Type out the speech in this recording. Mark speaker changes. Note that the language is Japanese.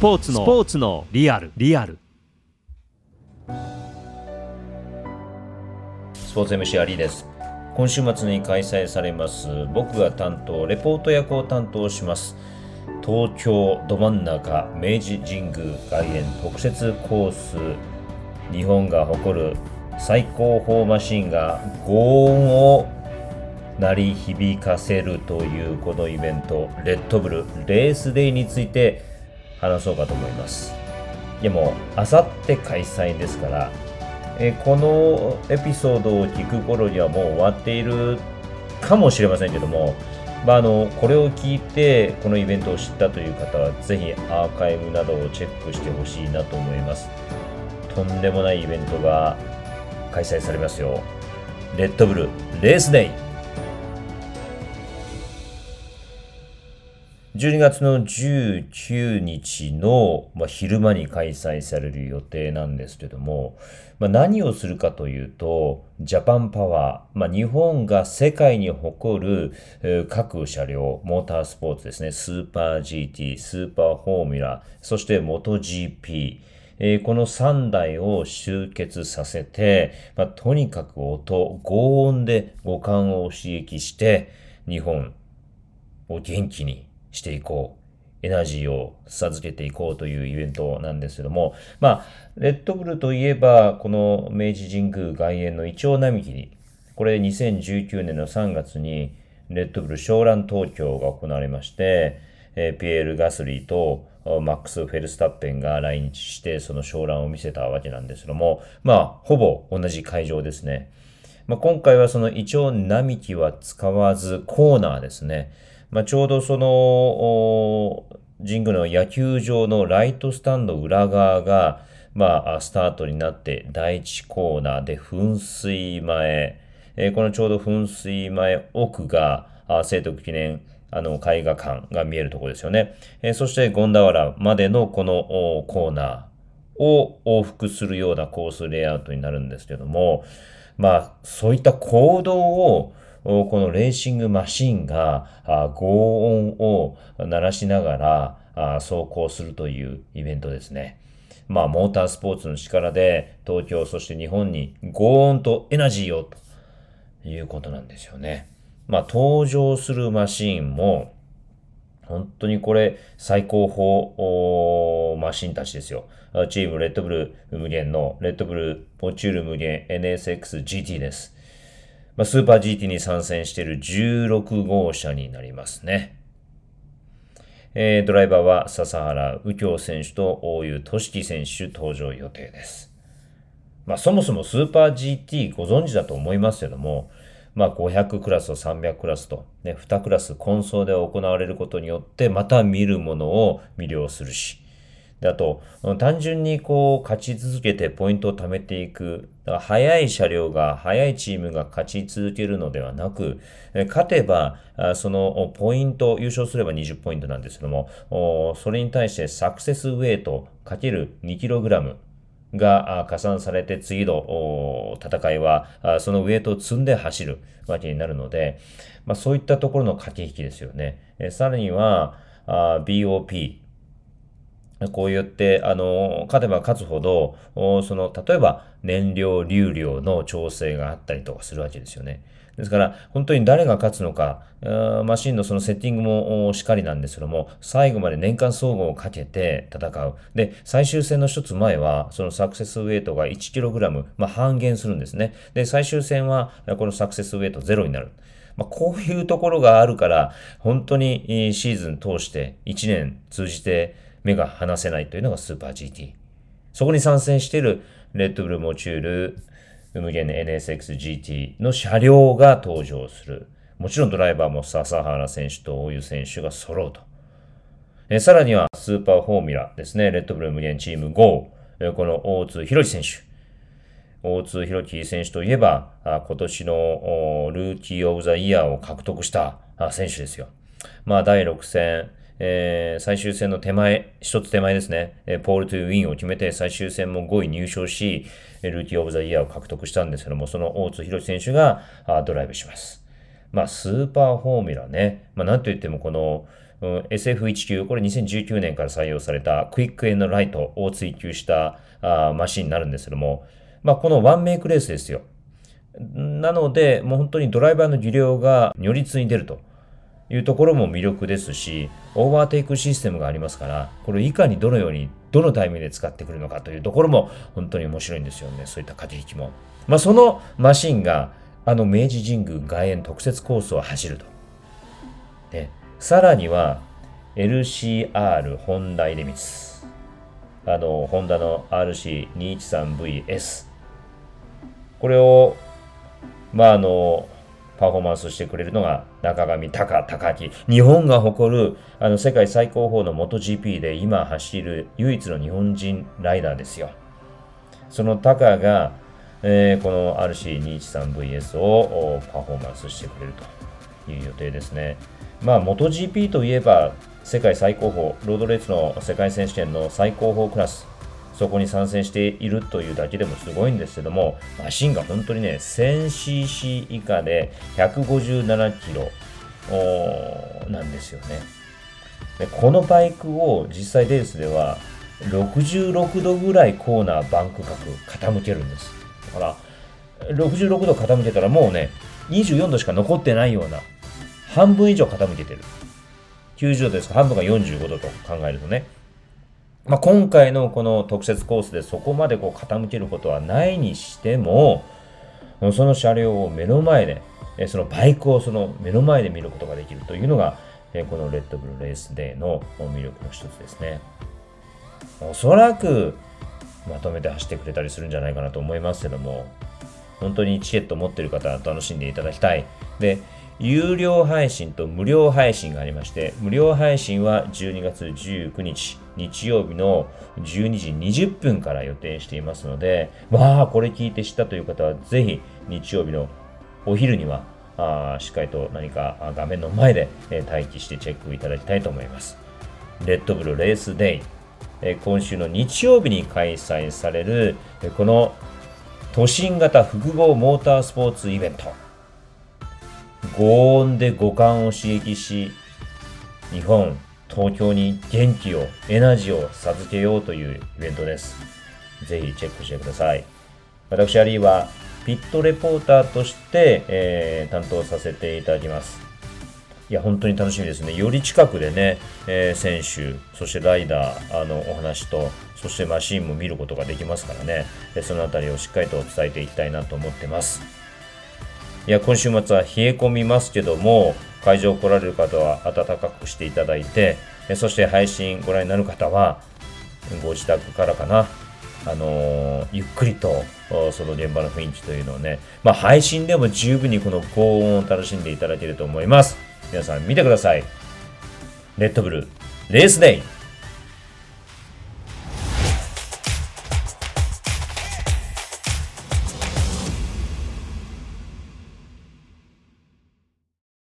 Speaker 1: ポーツのスポーツのリアル。リアル。
Speaker 2: スポーツ MC アリーです。今週末に開催されます僕が担当レポート役を担当します東京ど真ん中明治神宮外苑特設コース日本が誇る最高峰マシンが轟音を鳴り響かせるというこのイベントレッドブルレースデーについて話そうかと思います。でもあさって開催ですからえこのエピソードを聞く頃にはもう終わっているかもしれませんけども、まあ、あのこれを聞いてこのイベントを知ったという方はぜひアーカイブなどをチェックしてほしいなと思います。とんでもないイベントが開催されますよ。レッドブルレースデイ。12月の19日の、まあ、昼間に開催される予定なんですけども、まあ、何をするかというと、ジャパンパワー、まあ、日本が世界に誇る、えー、各車両、モータースポーツですね、スーパー GT、スーパーフォーミュラ、そしてモト GP、えー、この3台を集結させて、まあ、とにかく音、轟音で五感を刺激して、日本を元気にしていこう。エナジーを授けていこうというイベントなんですけども、まあ、レッドブルといえば、この明治神宮外苑のイチョウ並木に、これ2019年の3月に、レッドブル湘南東京が行われまして、えピエール・ガスリーとマックス・フェルスタッペンが来日して、その湘南を見せたわけなんですけども、まあ、ほぼ同じ会場ですね。まあ、今回はそのイチョウ並木は使わず、コーナーですね。まあ、ちょうどその神宮の野球場のライトスタンド裏側が、まあ、スタートになって第1コーナーで噴水前、えー、このちょうど噴水前奥が聖徳記念あの絵画館が見えるところですよね。えー、そして権田原までのこのコーナーを往復するようなコースレイアウトになるんですけども、まあ、そういった行動をこのレーシングマシンが轟音を鳴らしながら走行するというイベントですね。まあ、モータースポーツの力で東京、そして日本に轟音とエナジーをということなんですよね。まあ、登場するマシンも、本当にこれ最高峰マシンたちですよ。チームレッドブル無限のレッドブルポチュール無限 NSXGT です。まあ、スーパー GT に参戦している16号車になりますね。えー、ドライバーは笹原右京選手と大湯俊樹選手登場予定です。まあ、そもそもスーパー GT ご存知だと思いますけども、まあ、500クラスと300クラスと、ね、2クラス混走で行われることによって、また見るものを魅了するし、であと、単純にこう、勝ち続けてポイントを貯めていく。だから速い車両が、速いチームが勝ち続けるのではなく、勝てば、そのポイント、優勝すれば20ポイントなんですけども、それに対してサクセスウェイトかける 2kg が加算されて次の戦いはそのウェイトを積んで走るわけになるので、まあ、そういったところの駆け引きですよね。さらには BOP、こう言って、あの、勝てば勝つほど、その、例えば燃料流量の調整があったりとかするわけですよね。ですから、本当に誰が勝つのか、マシンのそのセッティングもしっかりなんですけども、最後まで年間総合をかけて戦う。で、最終戦の一つ前は、そのサクセスウェイトが 1kg、まあ、半減するんですね。で、最終戦は、このサクセスウェイトゼロになる。ま、こういうところがあるから、本当にシーズン通して1年通じて目が離せないというのがスーパー GT。そこに参戦しているレッドブルモチュール、無限 NSXGT の車両が登場する。もちろんドライバーも笹原選手と大湯選手が揃うと。えさらにはスーパーフォーミュラですね。レッドブル無限チーム5。この大津博樹選手。大津弘樹選手といえば、あ今年の Rookie of the Year を獲得した選手ですよ。まあ、第6戦、えー、最終戦の手前、一つ手前ですね、え pole to win を決めて最終戦も5位入賞し、 Rookie of the Year を獲得したんですけども、その大津弘樹選手がドライブします。まあ、スーパーフォーミュラね、まあ、なんといってもこの、うん SF19、これ2019年から採用された quick and light を追求したあマシンになるんですけども、まあ、このワンメイクレースですよ。なので、もう本当にドライバーの技量が如実に出るというところも魅力ですし、オーバーテイクシステムがありますから、これをいかにどのように、どのタイミングで使ってくるのかというところも本当に面白いんですよね。そういった駆け引きも。まあ、そのマシンが、あの明治神宮外苑特設コースを走ると。で、さらには、LCR ホンダイレミツ。あの、ホンダの RC213VS。これを、まあ、あの、パフォーマンスしてくれるのが中上隆隆明。日本が誇るあの世界最高峰の MotoGP で今走る唯一の日本人ライダーですよ。そのタカが、えーこの RC213VS をパフォーマンスしてくれるという予定ですね。まあ、MotoGP といえば世界最高峰、ロードレースの世界選手権の最高峰クラス、そこに参戦しているというだけでもすごいんですけども、マシンが本当にね、1000cc 以下で157キロなんですよね。でこのバイクを実際レースでは66度ぐらいコーナーバンク角傾けるんです。だから66度傾けたらもうね24度しか残ってないような半分以上傾けてる。90度ですか？半分が45度と考えるとね。まあ、今回のこの特設コースでそこまでこう傾けることはないにしても、その車両を目の前で、そのバイクをその目の前で見ることができるというのが、このレッドブルレースデーの魅力の一つですね。おそらくまとめて走ってくれたりするんじゃないかなと思いますけども、本当にチケット持ってる方は楽しんでいただきたい。で、有料配信と無料配信がありまして、無料配信は12月19日、日曜日の12時20分から予定していますので、まあ、これ聞いて知ったという方は、ぜひ日曜日のお昼には、あしっかりと何か画面の前で、待機してチェックいただきたいと思います。レッドブルレースデイ、今週の日曜日に開催される、この都心型複合モータースポーツイベント。轟音で五感を刺激し、日本、東京に元気を、エナジーを授けようというイベントです。ぜひチェックしてください。私、アリーはピットレポーターとして、えー担当させていただきます。いや、本当に楽しみですね。より近くでね、えー選手、そしてライダー、あの、お話と、そしてマシンも見ることができますからね、そのあたりをしっかりと伝えていきたいなと思ってます。いや、今週末は冷え込みますけども、会場来られる方は暖かくしていただいて、そして配信ご覧になる方は、ご自宅からかな、あのーゆっくりと、その現場の雰囲気というのをね、まあ、配信でも十分にこの高音を楽しんでいただけると思います。皆さん見てください。レッドブル、レースデイ